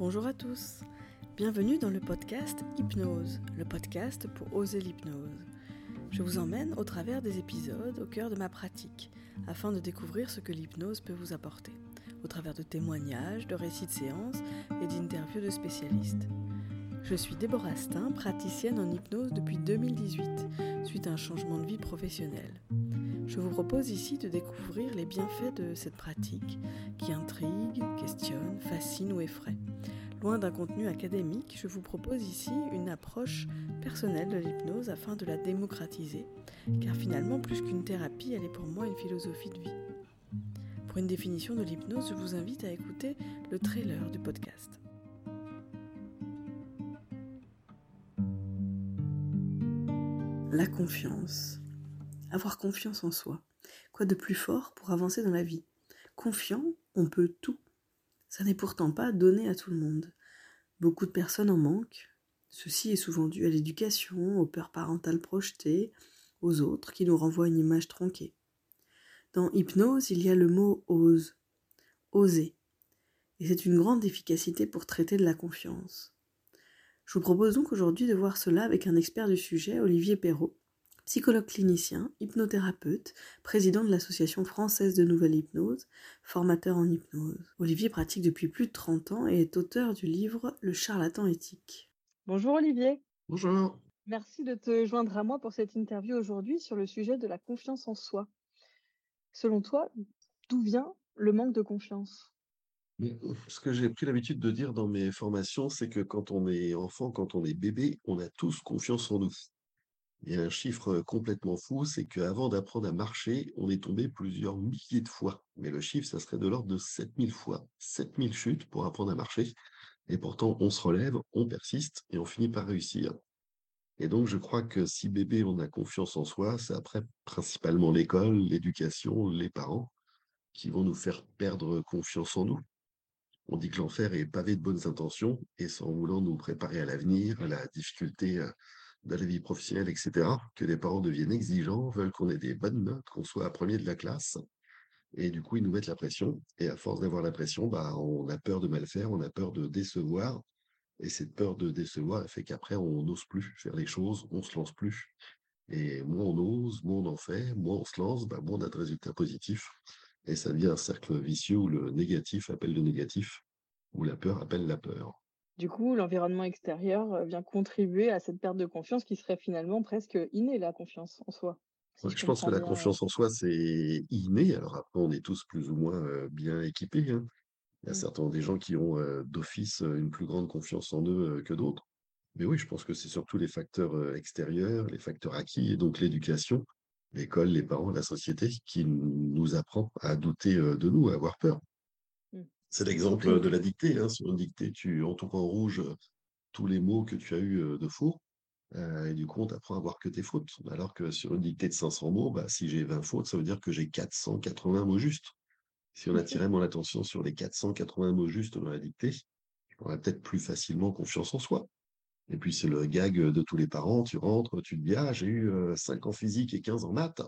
Bonjour à tous, bienvenue dans le podcast Hypnose, le podcast pour oser l'hypnose. Je vous emmène au travers des épisodes au cœur de ma pratique, afin de découvrir ce que l'hypnose peut vous apporter, au travers de témoignages, de récits de séances et d'interviews de spécialistes. Je suis Déborah Stein, praticienne en hypnose depuis 2018, suite à un changement de vie professionnelle. Je vous propose ici de découvrir les bienfaits de cette pratique qui intrigue, questionne, fascine ou effraie. Loin d'un contenu académique, je vous propose ici une approche personnelle de l'hypnose afin de la démocratiser, car finalement, plus qu'une thérapie, elle est pour moi une philosophie de vie. Pour une définition de l'hypnose, je vous invite à écouter le trailer du podcast. La confiance avoir confiance en soi. Quoi de plus fort pour avancer dans la vie? Confiant, on peut tout. Ça n'est pourtant pas donné à tout le monde. Beaucoup de personnes en manquent. Ceci est souvent dû à l'éducation, aux peurs parentales projetées, aux autres qui nous renvoient une image tronquée. Dans hypnose, il y a le mot ose, oser. Et c'est une grande efficacité pour traiter de la confiance. Je vous propose donc aujourd'hui de voir cela avec un expert du sujet, Olivier Perrault, psychologue clinicien, hypnothérapeute, président de l'Association française de nouvelle hypnose, formateur en hypnose. Olivier pratique depuis plus de 30 ans et est auteur du livre Le charlatan éthique. Bonjour Olivier. Bonjour. Merci de te joindre à moi pour cette interview aujourd'hui sur le sujet de la confiance en soi. Selon toi, d'où vient le manque de confiance? Ce que j'ai pris l'habitude de dire dans mes formations, c'est que quand on est enfant, quand on est bébé, on a tous confiance en nous. Il a un chiffre complètement fou, c'est qu'avant d'apprendre à marcher, on est tombé plusieurs milliers de fois. Mais le chiffre, ça serait de l'ordre de 7000 fois. 7000 chutes pour apprendre à marcher. Et pourtant, on se relève, on persiste et on finit par réussir. Et donc, je crois que si bébé, on a confiance en soi, c'est après principalement l'école, l'éducation, les parents qui vont nous faire perdre confiance en nous. On dit que l'enfer est pavé de bonnes intentions et sans voulant nous préparer à l'avenir, à la difficulté de la vie professionnelle, etc., que les parents deviennent exigeants, veulent qu'on ait des bonnes notes, qu'on soit premier de la classe. Et du coup, ils nous mettent la pression. Et à force d'avoir la pression, bah, on a peur de mal faire, on a peur de décevoir. Et cette peur de décevoir, fait qu'après, on n'ose plus faire les choses, on se lance plus. Et moins on ose, moins on en fait, moins on se lance, bah, moins on a de résultats positifs. Et ça devient un cercle vicieux où le négatif appelle le négatif, où la peur appelle la peur. Du coup, l'environnement extérieur euh, vient contribuer à cette perte de confiance qui serait finalement presque innée, la confiance en soi. je, pense que la confiance en soi, c'est inné. Alors après, on est tous plus ou moins euh, bien équipés. Hein. Il y a mmh. certains des gens qui ont euh, d'office une plus grande confiance en eux que d'autres. Mais oui, je pense que c'est surtout les facteurs extérieurs, les facteurs acquis, et donc l'éducation, l'école, les parents, la société, qui nous apprend à douter de nous, à avoir peur. C'est l'exemple de la dictée. Hein. Sur une dictée, tu entoures en rouge euh, tous les mots que tu as eu euh, de faux. Euh, et du coup, on t'apprend à voir que tes fautes. Alors que sur une dictée de 500 mots, bah, si j'ai 20 fautes, ça veut dire que j'ai 480 mots justes. Si on attirait mon attention sur les 480 mots justes dans la dictée, j'aurais peut-être plus facilement confiance en soi. Et puis, c'est le gag de tous les parents. Tu rentres, tu te dis, ah, j'ai eu 5 en physique et 15 en maths.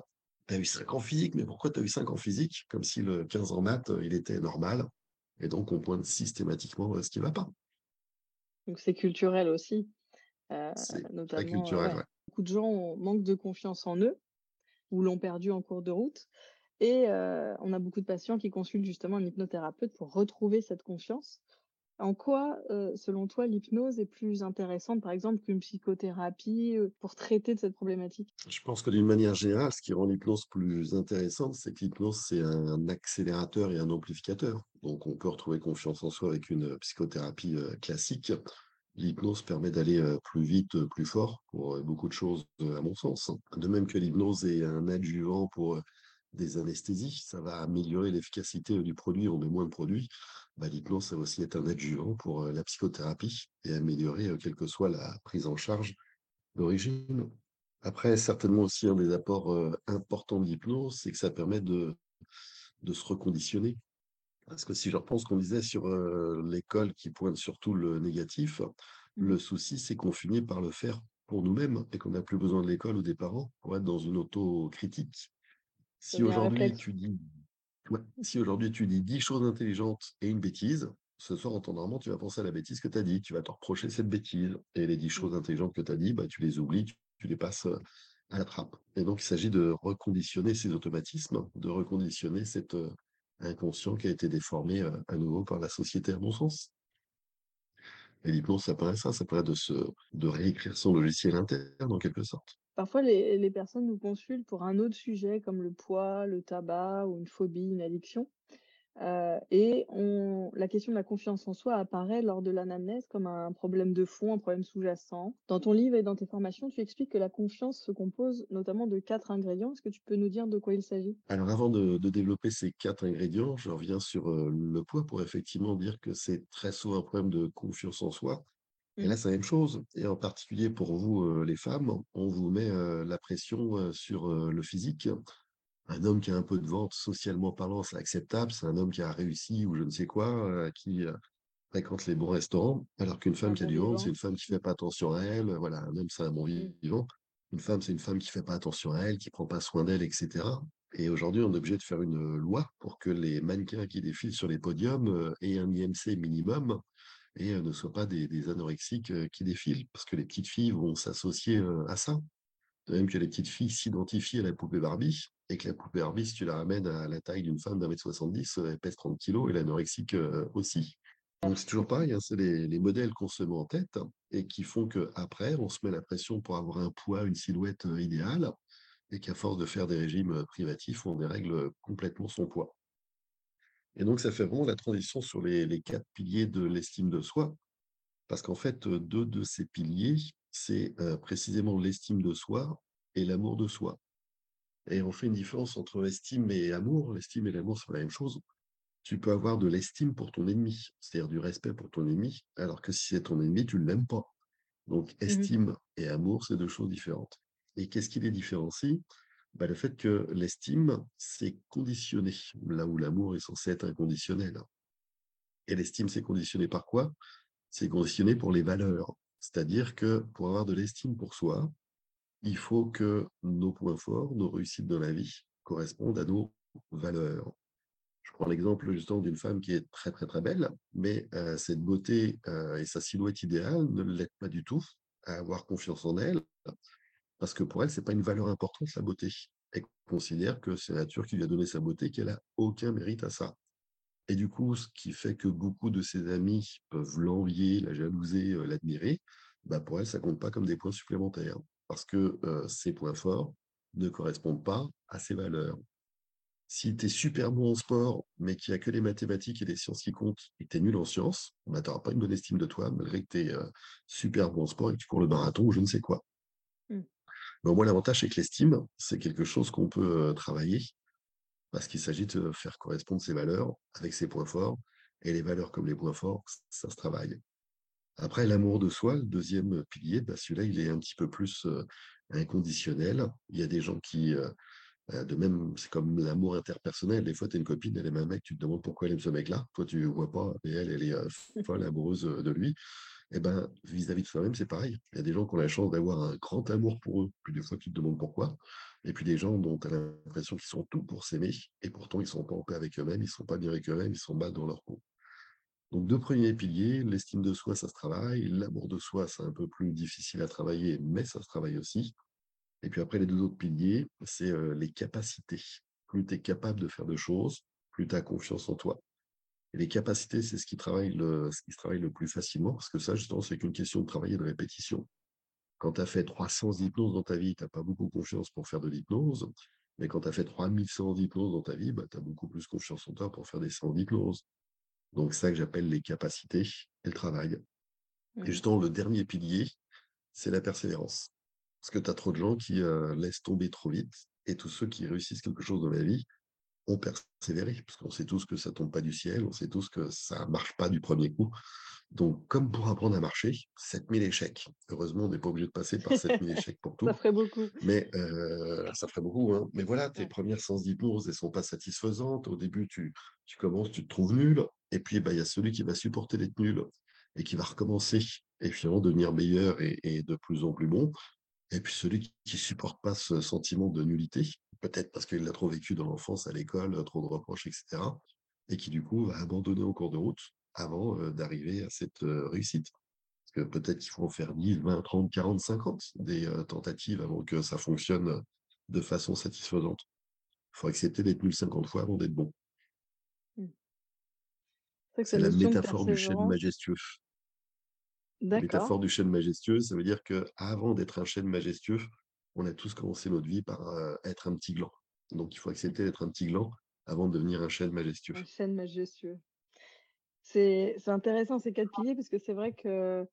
Tu as eu 5 en physique, mais pourquoi tu as eu 5 en physique? Comme si le 15 en maths, il était normal. Et donc, on pointe systématiquement ce qui ne va pas. Donc, c'est culturel aussi. Euh, notamment, culturel, Beaucoup de gens manquent de confiance en eux ou l'ont perdu en cours de route. Et euh, on a beaucoup de patients qui consultent justement un hypnothérapeute pour retrouver cette confiance. En quoi, selon toi, l'hypnose est plus intéressante, par exemple, qu'une psychothérapie pour traiter de cette problématique? Je pense que d'une manière générale, ce qui rend l'hypnose plus intéressante, c'est que l'hypnose, c'est un accélérateur et un amplificateur. Donc, on peut retrouver confiance en soi avec une psychothérapie classique. L'hypnose permet d'aller plus vite, plus fort pour beaucoup de choses, à mon sens. De même que l'hypnose est un adjuvant pour des anesthésies, ça va améliorer l'efficacité du produit, on met moins de produits. Bah, l'hypnose, ça va aussi être un adjuvant pour la psychothérapie et améliorer quelle que soit la prise en charge d'origine. Après, certainement aussi un des apports importants de l'hypnose, c'est que ça permet de, de se reconditionner. Parce que si je reprends ce qu'on disait sur l'école qui pointe surtout le négatif, mmh. le souci, c'est qu'on finit par le faire pour nous-mêmes et qu'on n'a plus besoin de l'école ou des parents pour être dans une autocritique si aujourd'hui tu dis si aujourd'hui tu dis 10 choses intelligentes et une bêtise, ce soir, en t'endormant, tu vas penser à la bêtise que tu as dit, tu vas te reprocher cette bêtise. Et les 10 Mmh. choses intelligentes que tu as dit, bah, tu les oublies, tu, tu les passes à la trappe. Et donc, il s'agit de reconditionner ces automatismes, de reconditionner cet euh, inconscient qui a été déformé euh, à nouveau par la société, à mon sens. Et l'hypnose, ça paraît ça, ça paraît de, se, de réécrire son logiciel interne, en quelque sorte. Parfois, les personnes nous consultent pour un autre sujet comme le poids, le tabac ou une phobie, une addiction. Heu et la question de la confiance en soi apparaît lors de l'anamnèse comme un problème de fond, un problème sous-jacent. Dans ton livre et dans tes formations, tu expliques que la confiance se compose notamment de 4 ingrédients. Est-ce que tu peux nous dire de quoi il s'agit? Alors avant de, de développer ces quatre ingrédients, je reviens sur euh, le poids pour effectivement dire que c'est très souvent un problème de confiance en soi. Et Mmh. là, c'est la même chose. Et en particulier pour vous, euh, les femmes, on vous met euh, la pression euh, sur le physique. Un homme qui a un peu de ventre, socialement parlant, c'est acceptable. C'est un homme qui a réussi ou je ne sais quoi, qui fréquente les bons restaurants. Alors qu'une femme qui a du ventre, c'est une femme qui fait pas attention à elle. Voilà, un homme, c'est un bon Mmh. vivant. Une femme, c'est une femme qui fait pas attention à elle, qui prend pas soin d'elle, etc. Et aujourd'hui, on est obligé de faire une loi pour que les mannequins qui défilent sur les podiums aient un IMC minimum et ne soient pas des anorexiques, qui défilent. Parce que les petites filles vont s'associer, à ça. De même que les petites filles s'identifient à la poupée Barbie et que la poupée Barbie, si tu la ramènes à la taille d'une femme d'1 m 70, heu, elle pèse 30 kilogrammes et l'anorexique, aussi. Donc c'est toujours pareil, hein, c'est les les modèles qu'on se met en tête et qui font qu'après, on se met la pression pour avoir un poids, une silhouette, idéale et qu'à force de faire des régimes, privatifs, on dérègle, complètement son poids. Et donc ça fait vraiment la transition sur les les 4 piliers de l'estime de soi parce qu'en fait, heu, 2 de ces piliers, c'est, heu, précisément l'estime de soi et l'amour de soi. Et on fait une différence entre estime et amour. L'estime et l'amour, c'est pas la même chose. Tu peux avoir de l'estime pour ton ennemi, c'est-à-dire du respect pour ton ennemi, alors que si c'est ton ennemi, tu ne l'aimes pas. Donc Mmh mh. estime et amour, c'est 2 choses différentes. Et qu'est-ce qui les différencie? Bah, le fait que l'estime, c'est conditionné, là où l'amour est censé être inconditionnel. Et l'estime, c'est conditionné par quoi? C'est conditionné pour les valeurs. C'est-à-dire que pour avoir de l'estime pour soi, il faut que nos points forts, nos réussites dans la vie correspondent à nos valeurs. Je prends l'exemple justement d'une femme qui est très, très, très belle, mais heu, cette beauté, heu, et sa silhouette idéale ne l'aident pas du tout à avoir confiance en elle, parce que pour elle, c'est pas une valeur importante la beauté. Elle considère que c'est la nature qui lui a donné sa beauté, qu'elle a aucun mérite à ça. Et du coup, ce qui fait que beaucoup de ses amis peuvent l'envier, la jalouser, heu, l'admirer, bah, pour elle, ça compte pas comme des points supplémentaires parce que, heu, ses points forts ne correspondent pas à ses valeurs. Si tu es super bon en sport, mais qu'il y a que les mathématiques et les sciences qui comptent et que tu es nul en sciences, bah, tu auras pas une bonne estime de toi malgré que tu es, super bon en sport et que tu cours le marathon ou je ne sais quoi. Mais au moins l'avantage, c'est que l'estime, c'est quelque chose qu'on peut, heu, travailler parce qu'il s'agit de faire correspondre ses valeurs avec ses points forts et les valeurs comme les points forts, ça se travaille. Après l'amour de soi, le 2e pilier, bah, celui-là, il est un petit peu plus, heu, inconditionnel. Il y a des gens qui, heu, de même c'est comme l'amour interpersonnel. Des fois, tu as une copine, elle aime un mec, tu te demandes pourquoi elle aime ce mec-là. Toi, tu le vois pas et elle, elle est, heu, folle amoureuse, heu, de lui. Et ben, vis-à-vis de soi-même, c'est pareil. Il y a des gens qui ont la chance d'avoir un grand amour pour eux, puis des fois, tu te demandes pourquoi. Et puis des gens dont tu as l'impression qu'ils sont tout pour s'aimer et pourtant ils sont pas en paix avec eux-mêmes, ils sont pas bien avec eux-mêmes, ils sont mal dans leur peau. Donc 2 premiers piliers, l'estime de soi, ça se travaille, l'amour de soi, c'est un peu plus difficile à travailler, mais ça se travaille aussi. Et puis après les 2 autres piliers, c'est, les capacités. Plus tu es capable de faire de choses, plus tu as confiance en toi. Et les capacités, c'est ce qui travaille le ce qui se travaille le plus facilement parce que ça justement, c'est qu'une question de travail et de répétition. Quand tu as fait 300 hypnoses dans ta vie, tu as pas beaucoup confiance pour faire de l'hypnose, mais quand tu as fait 3000 séances d'hypnose dans ta vie, bah, tu as beaucoup plus confiance en toi pour faire des séances d'hypnose. Donc ça que j'appelle les capacités et le travail. Et Mmh. justement, le dernier pilier, c'est la persévérance. Parce que tu as trop de gens qui, heu, laissent tomber trop vite et tous ceux qui réussissent quelque chose dans la vie ont persévéré. Parce qu'on sait tous que ça tombe pas du ciel, on sait tous que ça marche pas du premier coup. Donc comme pour apprendre à marcher, 7000 échecs. Heureusement, on n'est pas obligé de passer par 7000 échecs pour Ça tout, ferait beaucoup. mais heu, ça ferait beaucoup, hein. Mais voilà, tes Ouais. premières séances d'hypnose, elles sont pas satisfaisantes. Au début, tu tu commences, tu te trouves nul et puis, bah, il y a celui qui va supporter d'être nul et qui va recommencer et finalement devenir meilleur et et de plus en plus bon. Et puis celui qui qui supporte pas ce sentiment de nullité, peut-être parce qu'il l'a trop vécu dans l'enfance, à l'école, trop de reproches et cetera et qui du coup va abandonner en cours de route avant d'arriver à cette réussite. Parce que peut-être qu'il faut en faire 10, 20, 30, 40, 50 des tentatives avant que ça fonctionne de façon satisfaisante. Il faut accepter d'être nul 50 fois avant d'être bon. Mmh. C'est la métaphore du chêne majestueux. Métaphore du chêne majestueux, ça veut dire qu'avant d'être un chêne majestueux, on a tous commencé notre vie par être un petit gland. Donc il faut accepter d'être un petit gland avant de devenir un chêne majestueux. Un chêne majestueux. C'est intéressant ces 4 piliers parce que c'est vrai que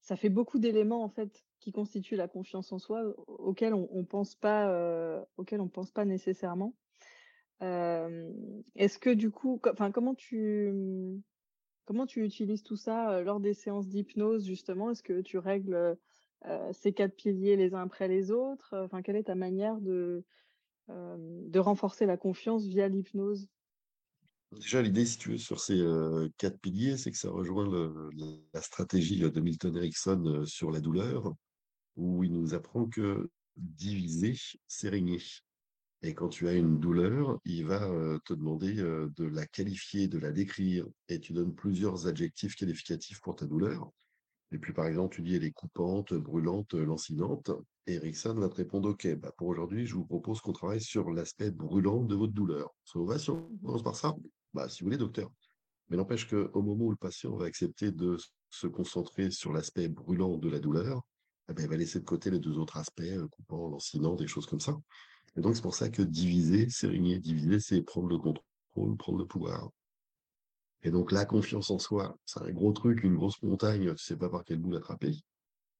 ça fait beaucoup d'éléments en fait qui constituent la confiance en soi au auxquels on on pense pas, heu, auxquels on pense pas nécessairement. Est-ce que du coup, co comment tu, mmh, comment tu utilises tout ça, lors des séances d'hypnose justement? Est-ce que tu règles, ces 4 piliers les uns après les autres? Enfin, quelle est ta manière de, renforcer la confiance via l'hypnose? Déjà, l'idée, si tu veux, sur ces quatre piliers, c'est que ça rejoint la stratégie de Milton Erickson sur la douleur, où il nous apprend que diviser, c'est régner. Et quand tu as une douleur, il va euh, te demander euh, de la qualifier, de la décrire, et tu donnes plusieurs adjectifs qualificatifs pour ta douleur. Et puis, par exemple, tu dis elle est coupante, brûlante, lancinante. Et Erickson va te répondre, OK, bah, pour aujourd'hui, je vous propose qu'on travaille sur l'aspect brûlant de votre douleur. Ça vous va si on commence par ça? Bah, si vous voulez, docteur. Mais n'empêche qu'au moment où le patient va accepter de se concentrer sur l'aspect brûlant de la douleur, eh ben, il va laisser de côté les deux autres aspects, euh, coupant, lancinant, des choses comme ça. Et donc, c'est pour ça que diviser, c'est régner. Diviser, c'est prendre le contrôle, prendre le pouvoir. Et donc, la confiance en soi, c'est un gros truc, une grosse montagne, tu sais pas par quel bout l'attraper.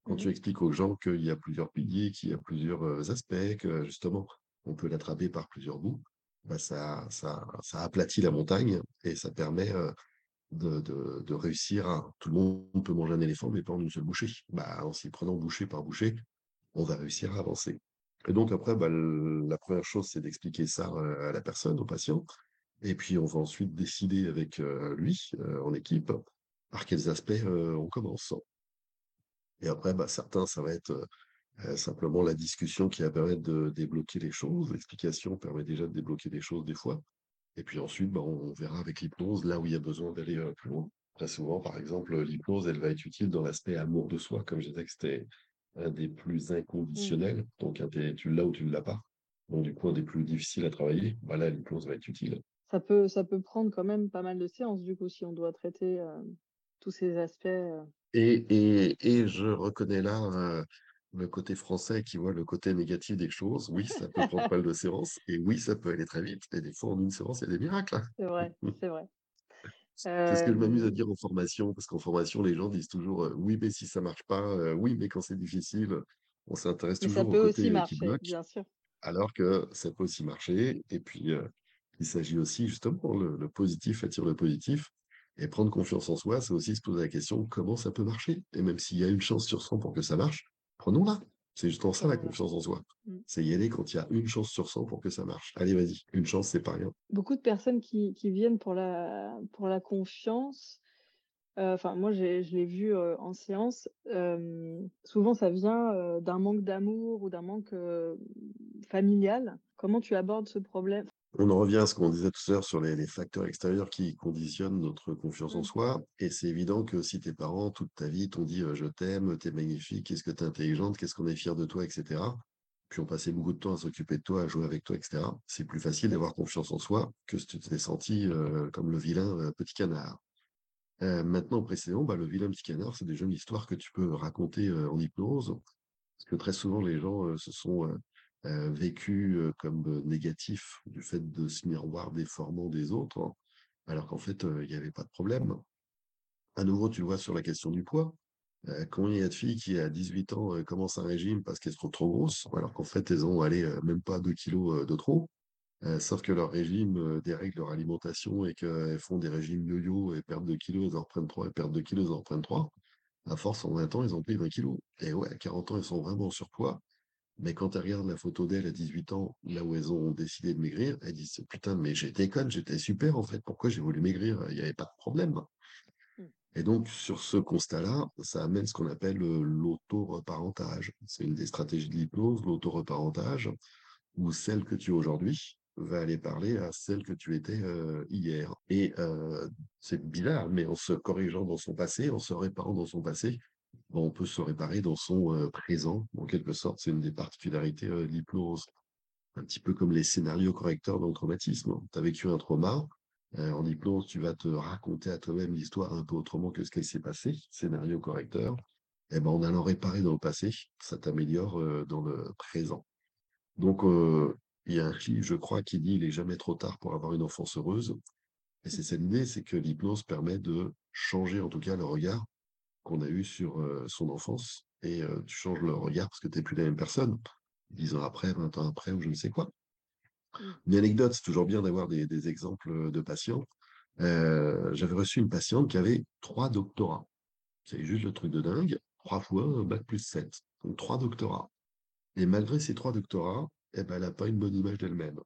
Quand tu mh. expliques aux gens qu'il y a plusieurs piliers, qu'il y a plusieurs euh, aspects, que justement, on peut l'attraper par plusieurs bouts, bah, ça, ça, ça aplatit la montagne et ça permet euh, de, de, de réussir à. Tout le monde peut manger un éléphant, mais pas en une seule bouchée. Bah, en s'y prenant bouchée par bouchée, on va réussir à avancer. Et donc, après, bah, la première chose, c'est d'expliquer ça euh, à la personne, au patient. Et puis, on va ensuite décider avec euh, lui, euh, en équipe, par quels aspects on commence. Et après, bah, certains, ça va être simplement la discussion qui va permettre de débloquer les choses. L'explication permet déjà de débloquer des choses des fois. Et puis ensuite, bah, on verra avec l'hypnose là où il y a besoin d'aller plus loin. Très souvent, par exemple, l'hypnose, elle va être utile dans l'aspect amour de soi, comme je disais que c'était un des plus Mmh. inconditionnels. Donc, un des- tu l'as ou tu ne l'as pas. Donc, du coup, un des plus difficiles à travailler. Bah, là, l'hypnose va être utile. Ça peut ça peut prendre quand même pas mal de séances du coup, si on doit traiter, heu, tous ces aspects, heu. Et, et, et je reconnais là euh, le côté français qui voit le côté négatif des choses. Oui, ça peut prendre pas mal de séances. Et oui, ça peut aller très vite. Et des fois, en une séance, il y a des miracles. C'est vrai, c'est vrai. C'est ce que je m'amuse à dire en formation, parce qu'en formation, les gens disent toujours euh, oui, mais si ça marche pas, euh, oui, mais quand c'est difficile, on s'intéresse ça toujours au côté aussi euh, qui marcher, bloque, bien sûr. alors que ça peut aussi marcher. Et puis, euh, il s'agit aussi, justement, le, le positif attire le positif. Et prendre confiance en soi, c'est aussi se poser la question comment ça peut marcher? Et même s'il y a une chance sur 100 pour que ça marche, prenons-la. C'est justement ça la Prenons-la. confiance en soi. Mmh. C'est y aller quand il y a une chance sur 100 pour que ça marche. Allez, vas-y, une chance, c'est pas rien. Beaucoup de personnes qui qui viennent pour la pour la confiance, heu, enfin moi je l'ai vu, heu, en séance, hem, souvent ça vient, d'un manque d'amour ou d'un manque, familial. Comment tu abordes ce problème? On en revient à ce qu'on disait tout à l'heure sur les, les facteurs extérieurs qui conditionnent notre confiance en Mmh. soi. Et c'est évident que si tes parents, toute ta vie, t'ont dit euh, je t'aime, t'es magnifique, qu'est-ce que t'es intelligente, qu'est-ce qu'on est fier de toi, etc. Puis on passait beaucoup de temps à s'occuper de toi, à jouer avec toi, etc. C'est plus facile d'avoir confiance en soi que si tu t'es senti euh, comme le vilain euh, petit canard. Euh, maintenant, précisément, bah, le vilain petit canard, c'est déjà une histoire que tu peux raconter en hypnose. Parce que très souvent, les gens se sont euh, vécus euh, comme euh, négatifs du fait de ce miroir déformant des autres, hein, alors qu'en fait, il n'y avait pas de problème. À nouveau, tu le vois sur la question du poids. Combien il y a de filles qui, à 18 ans, commencent un régime parce qu'elles sont trop grosses, alors qu'en fait, elles ont allé même pas 2 kilos de trop. Sauf que leur régime dérègle leur alimentation et qu'elles font des régimes yo-yo et perdent 2 kilos, elles en reprennent 3, et perdent 2 kilos, elles en reprennent 3. À force, en 20 ans, ils ont pris 20 kilos. Et ouais, à 40 ans, ils sont vraiment en surpoids. Mais quand elles regardent la photo d'elles à 18 ans, là où elles ont décidé de maigrir, elles disent Putain, mais j'étais conne, j'étais super en fait. Pourquoi j'ai voulu maigrir? Il n'y avait pas de problème. Mmh. Et donc, sur ce constat-là, ça amène ce qu'on appelle euh, l'auto-reparentage. C'est une des stratégies de l'hypnose, l'auto-reparentage, ou celle que tu as aujourd'hui. va aller parler à celle que tu étais euh, hier. Et euh, c'est bizarre, mais en se corrigeant dans son passé, en se réparant dans son passé, on peut se réparer dans son euh, présent. En quelque sorte, c'est une des particularités de l'hypnose. Un petit peu comme les scénarios correcteurs dans le traumatisme. Tu as vécu un trauma, en hypnose, tu vas te raconter à toi-même l'histoire un peu autrement que ce qui s'est passé, scénario correcteur. Et ben, en allant réparer dans le passé, ça t'améliore dans le présent. Donc, il y a un livre, je crois, qui dit il est jamais trop tard pour avoir une enfance heureuse. Et c'est cette idée, c'est que l'hypnose permet de changer en tout cas le regard qu'on a eu sur son enfance. Et tu changes le regard parce que tu n'es plus la même personne, dix ans après, vingt ans après, ou je ne sais quoi. Mmh. Une anecdote, c'est toujours bien d'avoir des, exemples de patients. J'avais reçu une patiente qui avait trois doctorats. C'est juste le truc de dingue. Trois fois bac plus 7. Donc trois doctorats. Et malgré ces trois doctorats, eh ben, elle n'a pas une bonne image d'elle-même.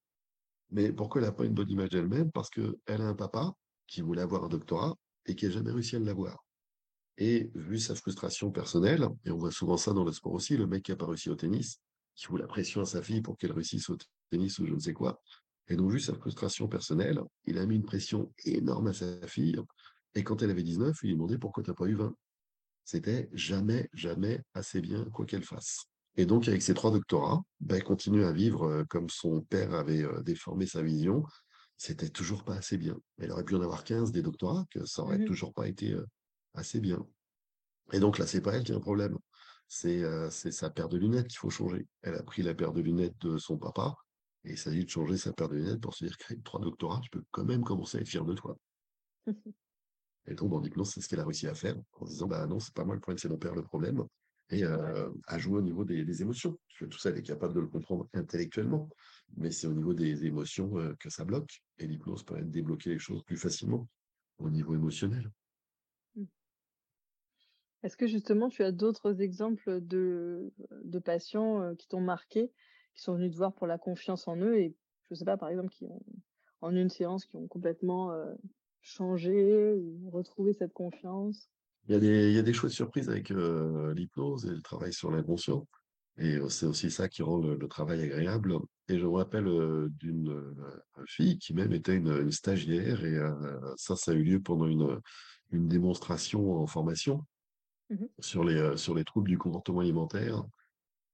Mais pourquoi elle n'a pas une bonne image d'elle-même? Parce qu'elle a un papa qui voulait avoir un doctorat et qui n'a jamais réussi à l'avoir. Et vu sa frustration personnelle, et on voit souvent ça dans le sport aussi, le mec qui n'a pas réussi au tennis, qui fout la pression à sa fille pour qu'elle réussisse au tennis ou je ne sais quoi. Et donc, vu sa frustration personnelle, il a mis une pression énorme à sa fille. Et quand elle avait 19, il lui demandait pourquoi tu n'as pas eu 20. C'était jamais, jamais assez bien, quoi qu'elle fasse. Et donc, avec ses trois doctorats, ben, elle continue à vivre comme son père avait déformé sa vision. C'était toujours pas assez bien. Elle aurait pu en avoir 15 des doctorats, que ça aurait mmh toujours pas été assez bien. Et donc là, c'est pas elle qui a un problème. C'est sa paire de lunettes qu'il faut changer. Elle a pris la paire de lunettes de son papa, et il s'agit de changer sa paire de lunettes pour se dire qu'avec trois doctorats, tu peux quand même commencer à être fier de toi. et donc, en hypnose, c'est ce qu'elle a réussi à faire, en disant, bah non, c'est pas moi le problème, c'est mon père le problème et à jouer au niveau des, émotions. tout ça, elle est capable de le comprendre intellectuellement, mais c'est au niveau des émotions que ça bloque. Et l'hypnose permet de débloquer les choses plus facilement au niveau émotionnel. Est-ce que justement tu as d'autres exemples de, de patients qui t'ont marqué, qui sont venus te voir pour la confiance en eux et je ne sais pas, par exemple, qui ont en une séance qui ont complètement changé ou retrouvé cette confiance? Il y a des, il y a des surprises avec l'hypnose et le travail sur l'inconscient. Et c'est aussi ça qui rend le, travail agréable. Et je me rappelle d'une fille qui même était une, stagiaire, et ça, ça a eu lieu pendant une, une démonstration en formation mmh sur, les, sur les troubles du comportement alimentaire.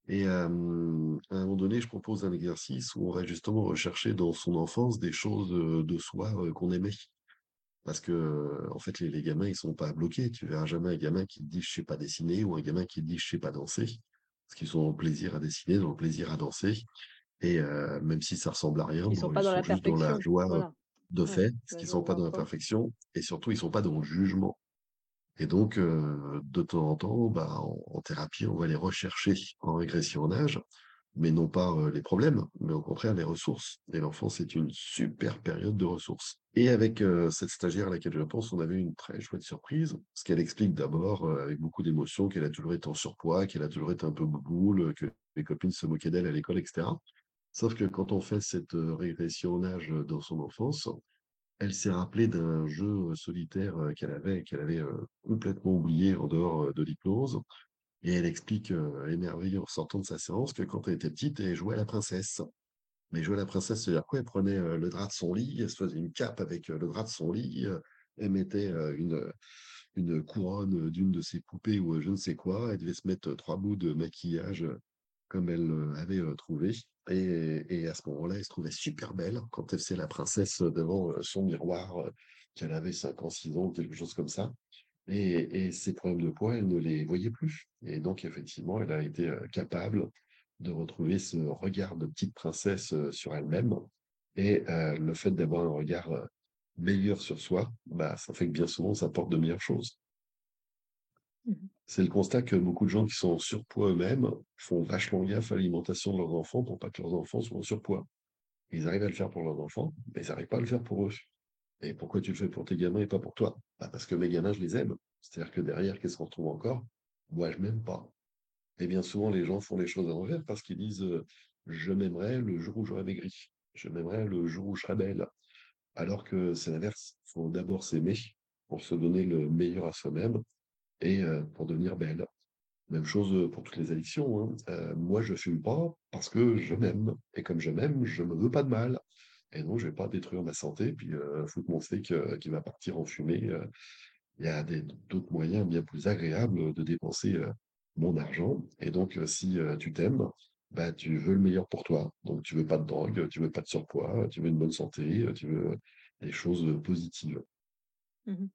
Et à un moment donné, je propose un exercice où on va justement rechercher dans son enfance des choses de soi qu'on aimait. Parce que, en fait, les, gamins, ils sont pas bloqués. Tu verras jamais un gamin qui te dit je sais pas dessiner ou un gamin qui te dit je sais pas danser. Parce qu'ils ont le plaisir à dessiner, ont le plaisir à danser. Et même si ça ressemble à rien, ils sont pas dans la juste dans la joie de fait, parce qu'ils sont pas dans la perfection. Et surtout, ils sont pas dans le jugement. Et donc, de temps en temps, bah, en, thérapie, on va les rechercher en régression en âge mais non pas les problèmes, mais au contraire les ressources. Et l'enfance est une super période de ressources. Et avec cette stagiaire à laquelle je pense, on avait une très chouette surprise, parce qu'elle explique d'abord, avec beaucoup d'émotion, qu'elle a toujours été en surpoids, qu'elle a toujours été un peu bouboule, que les copines se moquaient d'elle à l'école, etc. Sauf que quand on fait cette régression en âge dans son enfance, elle s'est rappelée d'un jeu solitaire qu'elle avait, qu'elle avait complètement oublié en dehors de l'hypnose, et elle explique, émerveillée en sortant de sa séance, que quand elle était petite, elle jouait à la princesse. Mais jouer à la princesse, c'est-à-dire quoi Elle prenait le drap de son lit, elle se faisait une cape avec le drap de son lit, elle mettait une, une couronne d'une de ses poupées ou je ne sais quoi, elle devait se mettre trois bouts de maquillage comme elle avait trouvé. Et, à ce moment-là, elle se trouvait super belle quand elle faisait la princesse devant son miroir, qu'elle avait 5 ans, 6 ans, quelque chose comme ça. Et, ses problèmes de poids, elle ne les voyait plus. Et donc, effectivement, elle a été capable de retrouver ce regard de petite princesse sur elle-même. Et le fait d'avoir un regard meilleur sur soi, bah, ça fait que bien souvent, ça porte de meilleures choses. Mmh C'est le constat que beaucoup de gens qui sont en surpoids eux-mêmes font vachement gaffe à l'alimentation de leurs enfants pour pas que leurs enfants soient en surpoids. Ils arrivent à le faire pour leurs enfants, mais ils n'arrivent pas à le faire pour eux. Et pourquoi tu le fais pour tes gamins et pas pour toi? Bah, Parce que mes gamins, je les aime. C'est-à-dire que derrière, qu'est-ce qu'on retrouve encore? Moi, je m'aime pas. Et bien souvent, les gens font les choses à l'envers parce qu'ils disent Je m'aimerais le jour où j'aurai maigri. Je m'aimerais le jour où je serai belle. Alors que c'est l'inverse. Il faut d'abord s'aimer pour se donner le meilleur à soi-même et pour devenir belle. Même chose, pour toutes les addictions, hein. Moi, je fume pas parce que je m'aime et comme je m'aime, je me veux pas de mal et donc je vais pas détruire ma santé puis, heu, foutre mon steak, qui va partir en fumée. Il y a d'autres moyens bien plus agréables, de dépenser, mon argent et donc, si, tu t'aimes, bah, tu veux le meilleur pour toi. Donc tu veux pas de drogue, tu veux pas de surpoids, tu veux une bonne santé, tu veux des choses, positives Mmh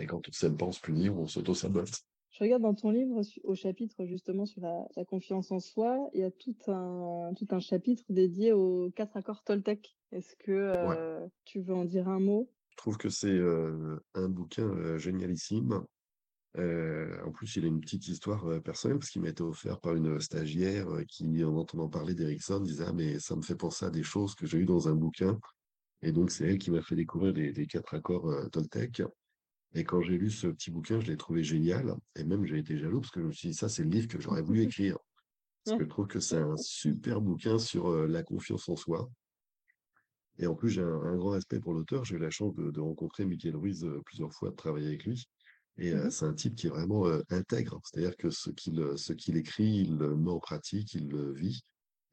et quand on s'aime pas, on se punit, on s'auto-sabote. Je regarde dans ton livre au chapitre justement sur la la confiance en soi, il y a tout un tout un chapitre dédié aux 4 accords Toltec. Est-ce que, Ouais. heu, tu veux en dire un mot? Je trouve que c'est, heu, un bouquin, heu, génialissime. En plus, il a une petite histoire, personnelle parce qu'il m'a été offert par une, stagiaire, qui, en entendant parler d'Erikson, disait: «Ah mais ça me fait penser à des choses que j'ai eues dans un bouquin» et donc c'est elle qui m'a fait découvrir les les 4 accords, Toltec et quand j'ai lu ce petit bouquin, je l'ai trouvé génial et même j'ai été jaloux parce que je me suis dit: «Ça, c'est le livre que j'aurais voulu écrire». Parce que je trouve que c'est un super bouquin sur, heu, la confiance en soi et en plus, j'ai un un grand respect pour l'auteur. J'ai eu la chance de de rencontrer Michael Ruiz, heu, plusieurs fois, de travailler avec lui et Mmh heu, mh. c'est un type qui est vraiment, intègre. C'est-à-dire que ce qu'il, ce qu'il écrit, il le met en pratique, il le vit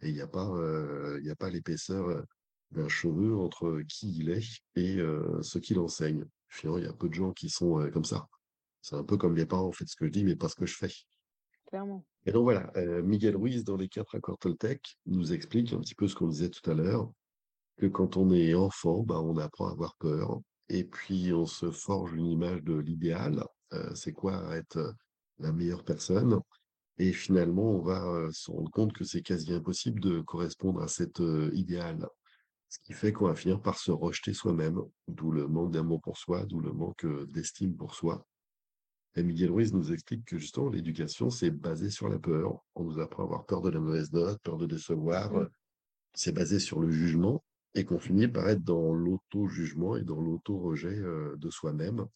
et il y a pas, il a pas l'épaisseur, d'un cheveu entre qui il est et ce qu'il enseigne. Finalement, il y a peu de gens qui sont, heu, comme ça. C'est un peu comme les parents: «Faites ce que je dis, mais pas ce que je fais». Clairement. Et donc voilà, heu, Miguel Ruiz, dans les 4 accords Toltec, nous explique un petit peu ce qu'on disait tout à l'heure, que quand on est enfant, bah, on apprend à avoir peur et puis on se forge une image de l'idéal. Heu, c'est quoi être, la meilleure personne? Et finalement, on va, se rendre compte que c'est quasi impossible de correspondre à cet, idéal. Ce qui fait qu'on va finir par se rejeter soi-même, d'où le manque d'amour pour soi, d'où le manque, heu, d'estime pour soi. Et Miguel Ruiz nous explique que justement l'éducation, c'est basé sur la peur. On nous apprend à avoir peur de la mauvaise note, peur de décevoir, Mmh. heu, c'est basé sur le jugement et qu'on finit par être dans l'auto-jugement et dans l'auto-rejet, heu, de soi-même,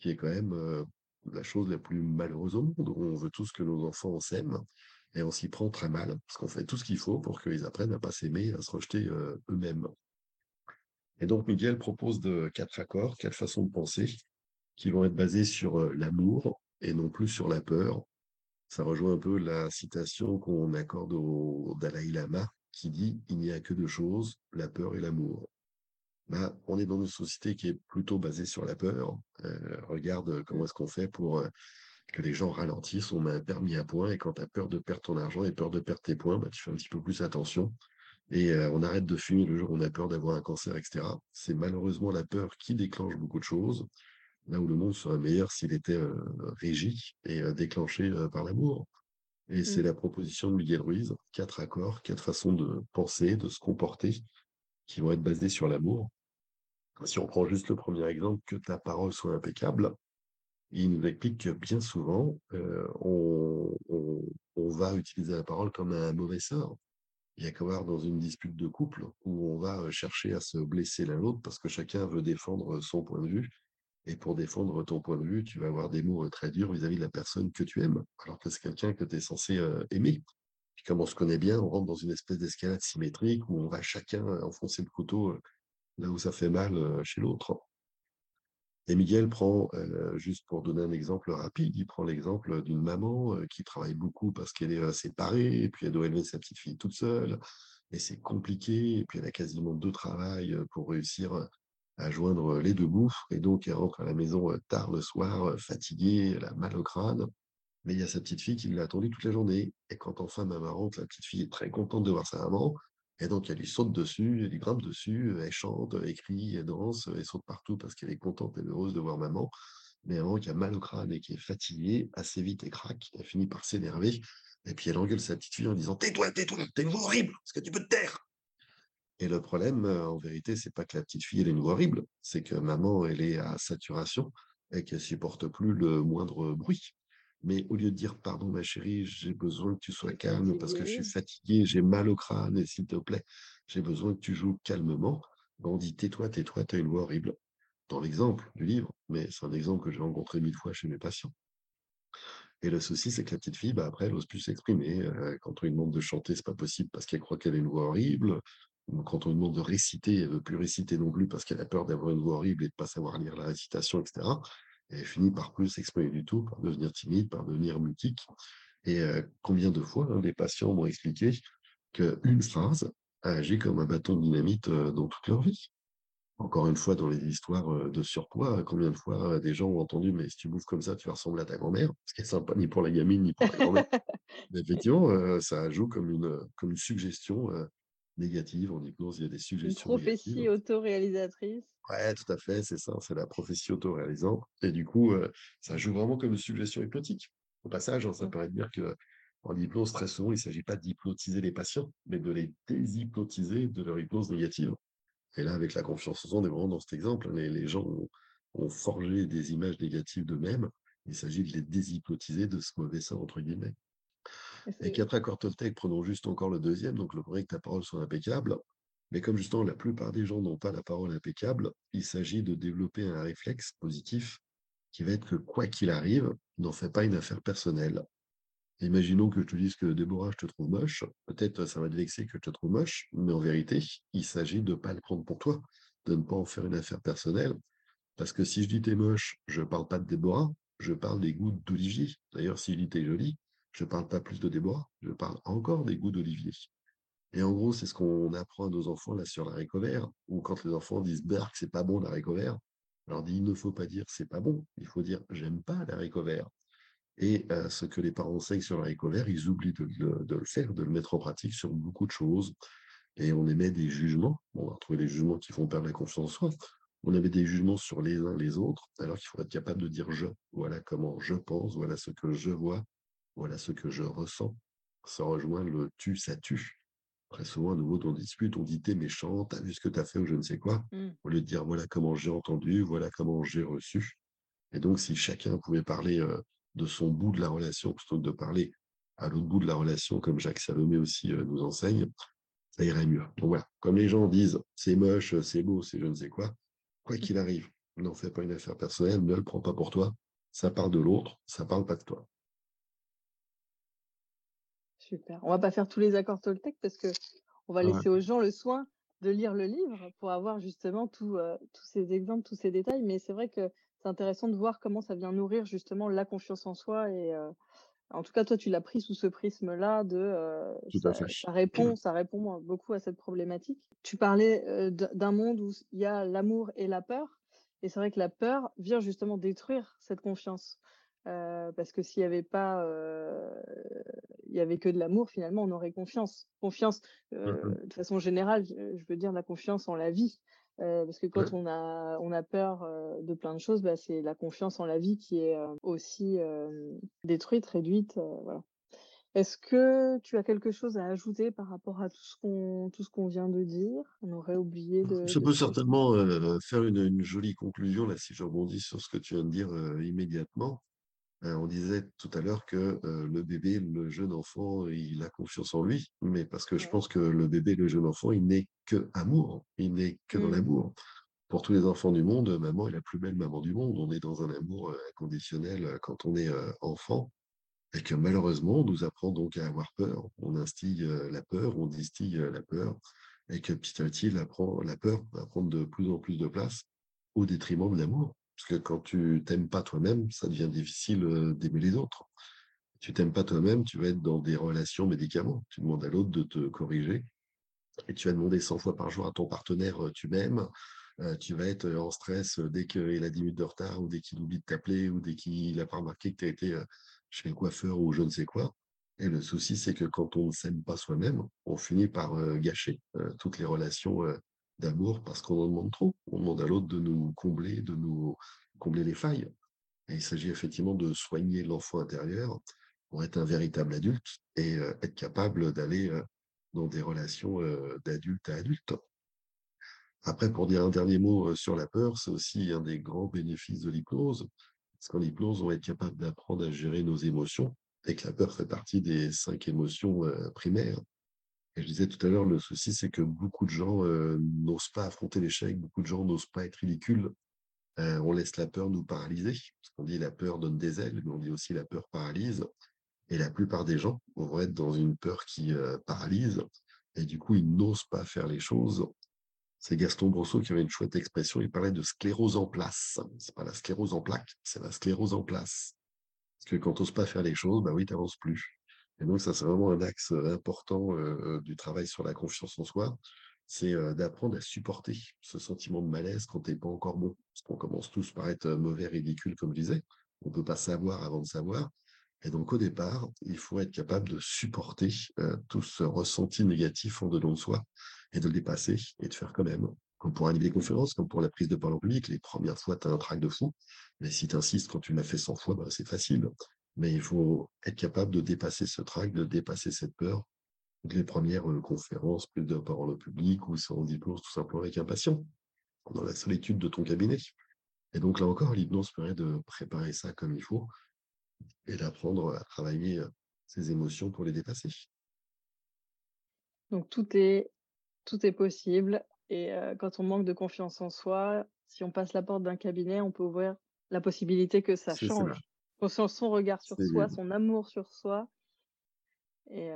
qui est quand même, la chose la plus malheureuse au monde. On veut tous que nos enfants s'aiment et on s'y prend très mal, parce qu'on fait tout ce qu'il faut pour qu'ils apprennent à pas s'aimer, à se rejeter, heu, eux-mêmes. Et donc Miguel propose de 4 accords, 4 façons de penser qui vont être basées sur, heu, l'amour et non plus sur la peur. Ça rejoint un peu la citation qu'on accorde au Dalaï Lama qui dit: «Il n'y a que 2 choses, la peur et l'amour». Bah, on est dans une société qui est plutôt basée sur la peur. Heu, regarde, comment est-ce qu'on fait pour, que les gens ralentissent. On met un permis à points et quand tu as peur de perdre ton argent et peur de perdre tes points, bah, tu fais un petit peu plus attention et heu, on arrête de fumer le jour où on a peur d'avoir un cancer et cetera. C'est malheureusement la peur qui déclenche beaucoup de choses, là où le monde serait meilleur s'il était, heu, régi et heu, déclenché, heu, par l'amour. Et c'est Mmh. la proposition de Miguel Ruiz, 4 accords, 4 façons de penser, de se comporter, qui vont être basées sur l'amour. Si on prend juste le premier exemple, que ta parole soit impeccable, il nous explique que bien souvent, heu, on va utiliser la parole comme un mauvais sort. Il y a qu'à voir dans une dispute de couple où on va, heu, chercher à se blesser l'un l'autre parce que chacun veut défendre son point de vue et pour défendre ton point de vue, tu vas avoir des mots, très durs vis-à-vis de la personne que tu aimes, alors que c'est quelqu'un que tu es censé, aimer. Puis comme on se connaît bien, on rentre dans une espèce d'escalade symétrique où on va chacun, enfoncer le couteau, là où ça fait mal, chez l'autre. Et Miguel prend, heu, juste pour donner un exemple rapide, il prend l'exemple, d'une maman, heu, qui travaille beaucoup parce qu'elle est, séparée et puis elle doit élever sa petite fille toute seule et c'est compliqué et puis elle a quasiment 2 travails, heu, pour réussir, à joindre, les 2 bouts et donc elle rentre à la maison, tard le soir, fatiguée, elle a mal au crâne mais il y a sa petite fille qui l'a attendue toute la journée et quand enfin maman rentre, la petite fille est très contente de voir sa maman et donc elle lui saute dessus, elle lui grimpe dessus, elle chante, elle crie, elle danse, elle saute partout parce qu'elle est contente et heureuse de voir maman. Mais maman qui a mal au crâne et qui est fatiguée, assez vite elle craque, elle finit par s'énerver et puis elle engueule sa petite fille en disant: «Tais-toi, tais-toi, tu une voix horrible, est-ce que tu peux te taire?» et le problème, heu, en vérité, c'est pas que la petite fille, elle a une voix horrible, c'est que maman, elle est à saturation et qu'elle supporte plus le moindre bruit. Mais au lieu de dire: «Pardon ma chérie, j'ai besoin que tu sois calme parce que je suis fatigué, j'ai mal au crâne et s'il te plaît, j'ai besoin que tu joues calmement», on dit: «Tais-toi, tais-toi, tu as une voix horrible». Dans l'exemple du livre, mais c'est un exemple que j'ai rencontré 1000 fois chez mes patients. Et le souci, c'est que la petite fille, bah, après, elle ose plus s'exprimer. Heu, quand on lui demande de chanter, c'est pas possible parce qu'elle croit qu'elle a une voix horrible. Quand on lui demande de réciter, elle veut plus réciter non plus parce qu'elle a peur d'avoir une voix horrible et de pas savoir lire la récitation et cetera. Et elle finit par plus s'exprimer du tout, par devenir timide, par devenir mutique. Et euh, combien de fois hein, les patients m'ont expliqué qu'une phrase a agi comme un bâton de dynamite euh, dans toute leur vie. Encore une fois, dans les histoires euh, de surpoids, combien de fois des gens ont entendu Mais si tu bouffes comme ça, tu vas ressembler à ta grand-mère, ce qui est sympa ni pour la gamine ni pour la grand-mère. Mais effectivement, ça joue comme une, comme une suggestion négative. En hypnose, il y a des suggestions. Une prophétie autoréalisatrice. Ouais, tout à fait, c'est ça, c'est la prophétie autoréalisante. Et du coup, ça joue vraiment comme une suggestion hypnotique. Au passage, hein, ça paraît dire que en hypnose, très souvent, il ne s'agit pas d'hypnotiser les patients, mais de les déshypnotiser de leur hypnose négative. Et là, avec la confiance en soi, on est vraiment dans cet exemple. Hein, les, gens ont, forgé des images négatives d'eux-mêmes. Il s'agit de les déshypnotiser de ce mauvais ça, entre guillemets. Et qu'après Cortoltec, prenons juste encore le deuxième, donc le premier que ta parole soit impeccable. Mais comme justement la plupart des gens n'ont pas la parole impeccable, il s'agit de développer un réflexe positif qui va être que quoi qu'il arrive, n'en fais pas une affaire personnelle. Imaginons que je te dise que Déborah, je te trouve moche. Peut-être ça va te vexer que je te trouve moche, mais en vérité, il s'agit de ne pas le prendre pour toi, de ne pas en faire une affaire personnelle. Parce que si je dis t'es moche, je ne parle pas de Déborah, je parle des goûts d'Olivier. D'ailleurs, si je dis t'es jolie, je ne parle pas plus de Déborah, je parle encore des goûts d'Olivier. Et en gros, c'est ce qu'on apprend à nos enfants là sur la vert, ou quand les enfants disent Berk, c'est pas bon la vert, alors il ne faut pas dire c'est pas bon, il faut dire j'aime pas la vert. Et euh, ce que les parents enseignent sur la vert, ils oublient de, le faire, de le mettre en pratique sur beaucoup de choses. Et on émet des jugements. on va trouver des jugements qui font perdre la confiance en soi. On avait des jugements sur les uns les autres, alors qu'il faut être capable de dire je. Voilà comment je pense, voilà ce que je vois, voilà ce que je ressens. Ça rejoint le tu, ça tue. Très souvent, à nouveau, on dispute, on dit t'es méchant, t'as vu ce que t'as fait ou je ne sais quoi, mmh. au lieu de dire voilà comment j'ai entendu, voilà comment j'ai reçu. Et donc, si chacun pouvait parler euh, de son bout de la relation plutôt que de parler à l'autre bout de la relation, comme Jacques Salomé aussi euh, nous enseigne, ça irait mieux. Donc voilà, comme les gens disent c'est moche, c'est beau, c'est je ne sais quoi, quoi qu'il arrive, n'en fais pas une affaire personnelle, ne le prends pas pour toi, ça parle de l'autre, ça parle pas de toi. Super. On va pas faire tous les accords Toltec parce que on va laisser aux gens le soin de lire le livre pour avoir justement euh, tous ces exemples, tous ces détails. Mais c'est vrai que c'est intéressant de voir comment ça vient nourrir justement la confiance en soi. Et euh, en tout cas, toi, tu l'as pris sous ce prisme-là de euh, ça, répond, ça répond beaucoup à cette problématique. Tu parlais d'un monde où il y a l'amour et la peur. Et c'est vrai que la peur vient justement détruire cette confiance. Parce que s'il n'y avait pas, il y avait que de l'amour, finalement, on aurait confiance. Confiance, mmh de façon générale, je veux dire la confiance en la vie. parce que quand on, a, on a peur de plein de choses, bah, c'est la confiance en la vie qui est aussi détruite, réduite. voilà. Est-ce que tu as quelque chose à ajouter par rapport à tout ce qu'on tout ce qu'on vient de dire? On aurait oublié de. Je peux certainement faire une, une, jolie conclusion là si je rebondis sur ce que tu viens de dire immédiatement. Euh, on disait tout à l'heure que euh, le bébé, le jeune enfant, il a confiance en lui, mais parce que je pense que le bébé, le jeune enfant, il n'est que amour, il n'est que dans mmh. l'amour. Pour tous les enfants du monde, maman est la plus belle maman du monde. On est dans un amour euh, inconditionnel quand on est enfant, et que malheureusement, on nous apprend donc à avoir peur. On instille la peur, on distille la peur, et que petit à petit, la peur va prendre de plus en plus de place au détriment de l'amour. Parce que quand tu t'aimes pas toi-même, ça devient difficile d'aimer les autres. Tu t'aimes pas toi-même, tu vas être dans des relations médicaments. Tu demandes à l'autre de te corriger. Et tu vas demander 100 fois par jour à ton partenaire, tu m'aimes. tu vas être en stress dès qu'il a 10 minutes de retard ou dès qu'il oublie de t'appeler ou dès qu'il n'a pas remarqué que tu as été chez le coiffeur ou je ne sais quoi. Et le souci, c'est que quand on ne s'aime pas soi-même, on finit par gâcher toutes les relations parce qu'on en demande trop. On demande à l'autre de nous combler, de nous combler les failles. Il s'agit effectivement de soigner l'enfant intérieur pour être un véritable adulte et euh, être capable d'aller euh, dans des relations euh, d'adulte à adulte. Après, pour dire un dernier mot sur la peur, c'est aussi un des grands bénéfices de l'hypnose. Parce qu'en hypnose, on va être capable d'apprendre à gérer nos émotions et que la peur fait partie des cinq émotions primaires. Et je disais tout à l'heure, le souci, c'est que beaucoup de gens euh, n'osent pas affronter l'échec, beaucoup de gens n'osent pas être ridicules. Euh, on laisse la peur nous paralyser. Parce qu'on dit la peur donne des ailes, mais on dit aussi la peur paralyse. Et la plupart des gens vont être dans une peur qui euh, paralyse. Et du coup, ils n'osent pas faire les choses. C'est Gaston Brosseau qui avait une chouette expression. Il parlait de sclérose en place. C'est pas la sclérose en plaque, c'est la sclérose en place. Parce que quand tu n'oses pas faire les choses, bah oui, tu n'avances plus. Et donc, ça, c'est vraiment un axe important du travail sur la confiance en soi. C'est d'apprendre à supporter ce sentiment de malaise quand tu n'es pas encore bon. Parce qu'on commence tous par être mauvais, ridicule, comme je disais. On ne peut pas savoir avant de savoir. Et donc, au départ, il faut être capable de supporter tout ce ressenti négatif en dedans de soi et de le dépasser et de faire quand même. Comme pour un livre de conférence, comme pour la prise de parole en public, les premières fois, tu as un trac de fou. Mais si tu insistes, quand tu l'as fait 100 fois, bah, c'est facile. Mais il faut être capable de dépasser ce trac, de dépasser cette peur. Les premières conférences, prise de parole au public, ou sans diplôme, tout simplement avec un patient, dans la solitude de ton cabinet. Et donc là encore, l'hypnose permet de préparer ça comme il faut et d'apprendre à travailler ses émotions pour les dépasser. Donc tout est, tout est possible. Et quand on manque de confiance en soi, si on passe la porte d'un cabinet, on peut ouvrir la possibilité que ça change. Son, son regard sur soi, son amour sur soi. Et,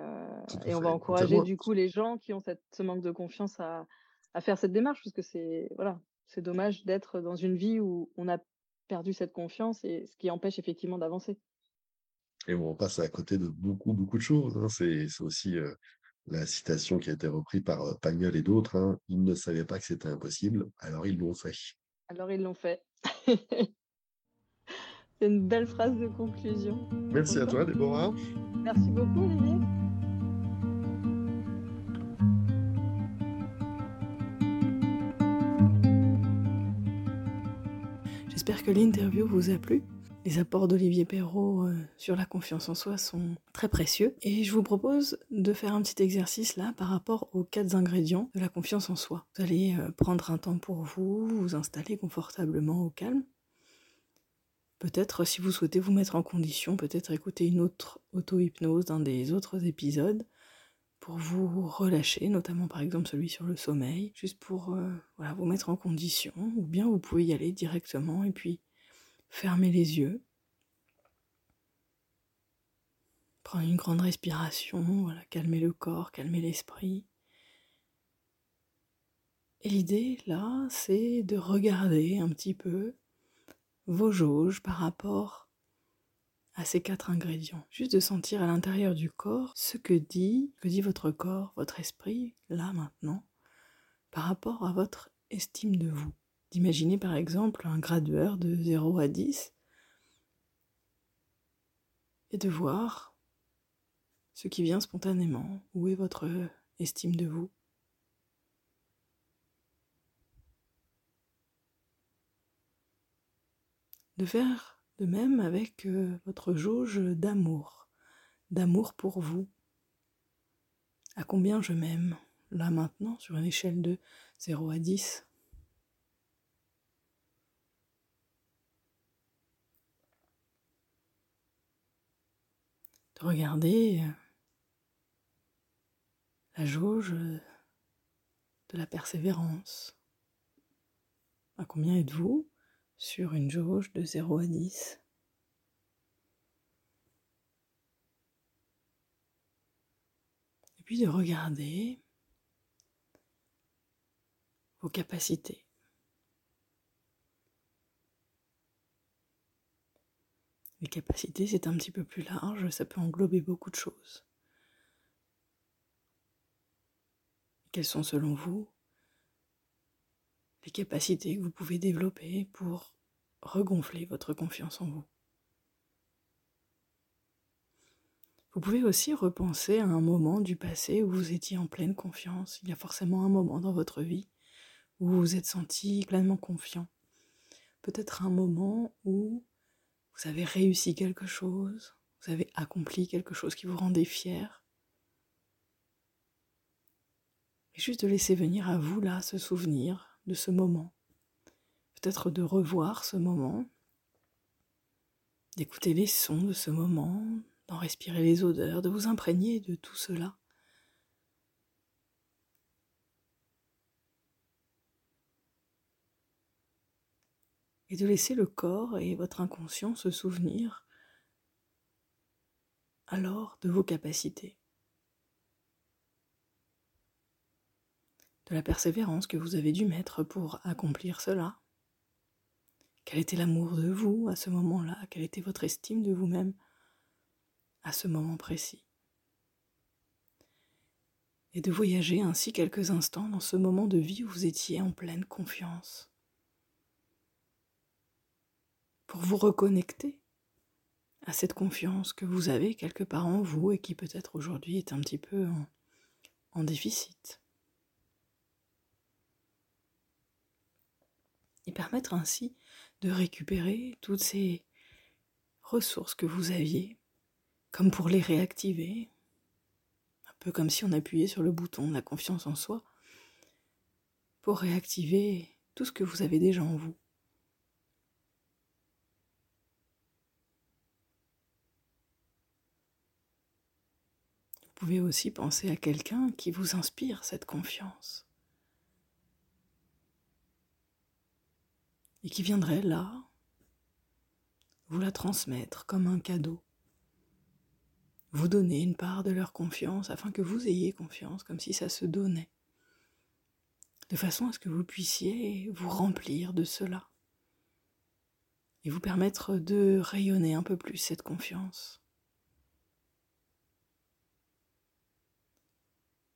et on va encourager du coup les gens qui ont cette, ce manque de confiance à, à faire cette démarche, parce que c'est voilà, c'est dommage d'être dans une vie où on a perdu cette confiance et ce qui empêche effectivement d'avancer. Et on passe à côté de beaucoup, beaucoup de choses. Hein. C'est aussi la citation qui a été reprise par Pagnol et d'autres. Hein. Ils ne savaient pas que c'était impossible, alors ils l'ont fait. Alors ils l'ont fait. C'est une belle phrase de conclusion. Merci à toi, Déborah. Merci beaucoup, Olivier. J'espère que l'interview vous a plu. Les apports d'Olivier Perrault euh, sur la confiance en soi sont très précieux et je vous propose de faire un petit exercice là par rapport aux quatre ingrédients de la confiance en soi. Vous allez euh, prendre un temps pour vous, vous installer confortablement au calme. Peut-être si vous souhaitez vous mettre en condition, peut-être écouter une autre auto-hypnose d'un des autres épisodes pour vous relâcher, notamment par exemple celui sur le sommeil, juste pour euh, vous mettre en condition, ou bien vous pouvez y aller directement et puis Fermez les yeux. Prenez une grande respiration, voilà, calmez le corps, calmez l'esprit. Et l'idée, là, c'est de regarder un petit peu vos jauges par rapport à ces quatre ingrédients. Juste de sentir à l'intérieur du corps ce que dit, que dit votre corps, votre esprit, là maintenant, par rapport à votre estime de vous d'imaginer par exemple un gradueur de 0 à 10 et de voir ce qui vient spontanément, où est votre estime de vous? De faire de même avec euh, votre jauge d'amour, d'amour pour vous. À combien je m'aime, là maintenant, sur une échelle de 0 à 10 de regarder euh, la jauge de la persévérance. À combien êtes-vous? Sur une jauge de 0 à 10 Et puis de regarder vos capacités. Les capacités, c'est un petit peu plus large, ça peut englober beaucoup de choses. Quelles sont selon vous les capacités que vous pouvez développer pour regonfler votre confiance en vous Vous pouvez aussi repenser à un moment du passé où vous étiez en pleine confiance. Il y a forcément un moment dans votre vie où vous vous êtes senti pleinement confiant. Peut-être un moment où vous avez réussi quelque chose, vous avez accompli quelque chose qui vous rendait fier. Et juste de laisser venir à vous là ce souvenir de ce moment. Peut-être de revoir ce moment, d'écouter les sons de ce moment, d'en respirer les odeurs, de vous imprégner de tout cela. et de laisser le corps et votre inconscient se souvenir alors de vos capacités, de la persévérance que vous avez dû mettre pour accomplir cela, Quel était l'amour de vous à ce moment-là? Quelle était votre estime de vous-même à ce moment précis? Et de voyager ainsi quelques instants dans ce moment de vie où vous étiez en pleine confiance. Pour vous reconnecter à cette confiance que vous avez quelque part en vous et qui peut-être aujourd'hui est un petit peu en, en déficit. Et permettre ainsi de récupérer toutes ces ressources que vous aviez, comme pour les réactiver, un peu comme si on appuyait sur le bouton de la confiance en soi, pour réactiver tout ce que vous avez déjà en vous. Vous pouvez aussi penser à quelqu'un qui vous inspire cette confiance. Et qui viendraient là vous la transmettre comme un cadeau, vous donner une part de leur confiance afin que vous ayez confiance comme si ça se donnait, de façon à ce que vous puissiez vous remplir de cela et vous permettre de rayonner un peu plus cette confiance.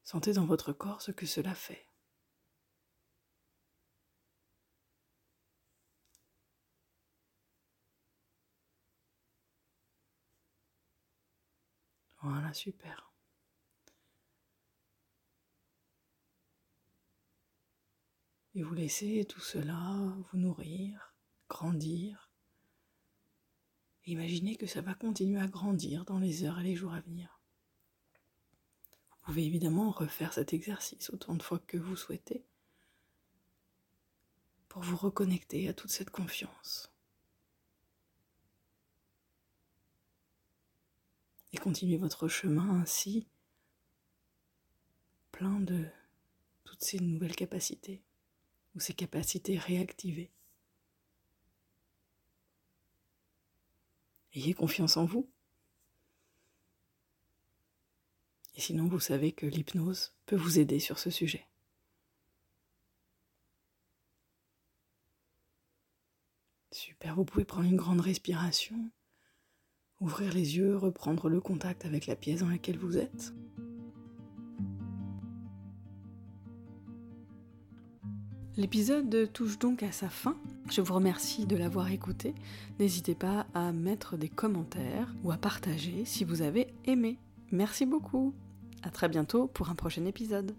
Sentez dans votre corps ce que cela fait. Voilà, super. Et vous laissez tout cela vous nourrir, grandir. imaginez que ça va continuer à grandir dans les heures et les jours à venir. Vous pouvez évidemment refaire cet exercice autant de fois que vous souhaitez pour vous reconnecter à toute cette confiance. Et continuez votre chemin ainsi, plein de toutes ces nouvelles capacités ou ces capacités réactivées. Ayez confiance en vous. Et sinon, vous savez que l'hypnose peut vous aider sur ce sujet. Super, vous pouvez prendre une grande respiration Ouvrir les yeux, reprendre le contact avec la pièce dans laquelle vous êtes. L'épisode touche donc à sa fin. Je vous remercie de l'avoir écouté. N'hésitez pas à mettre des commentaires ou à partager si vous avez aimé. Merci beaucoup. À très bientôt pour un prochain épisode.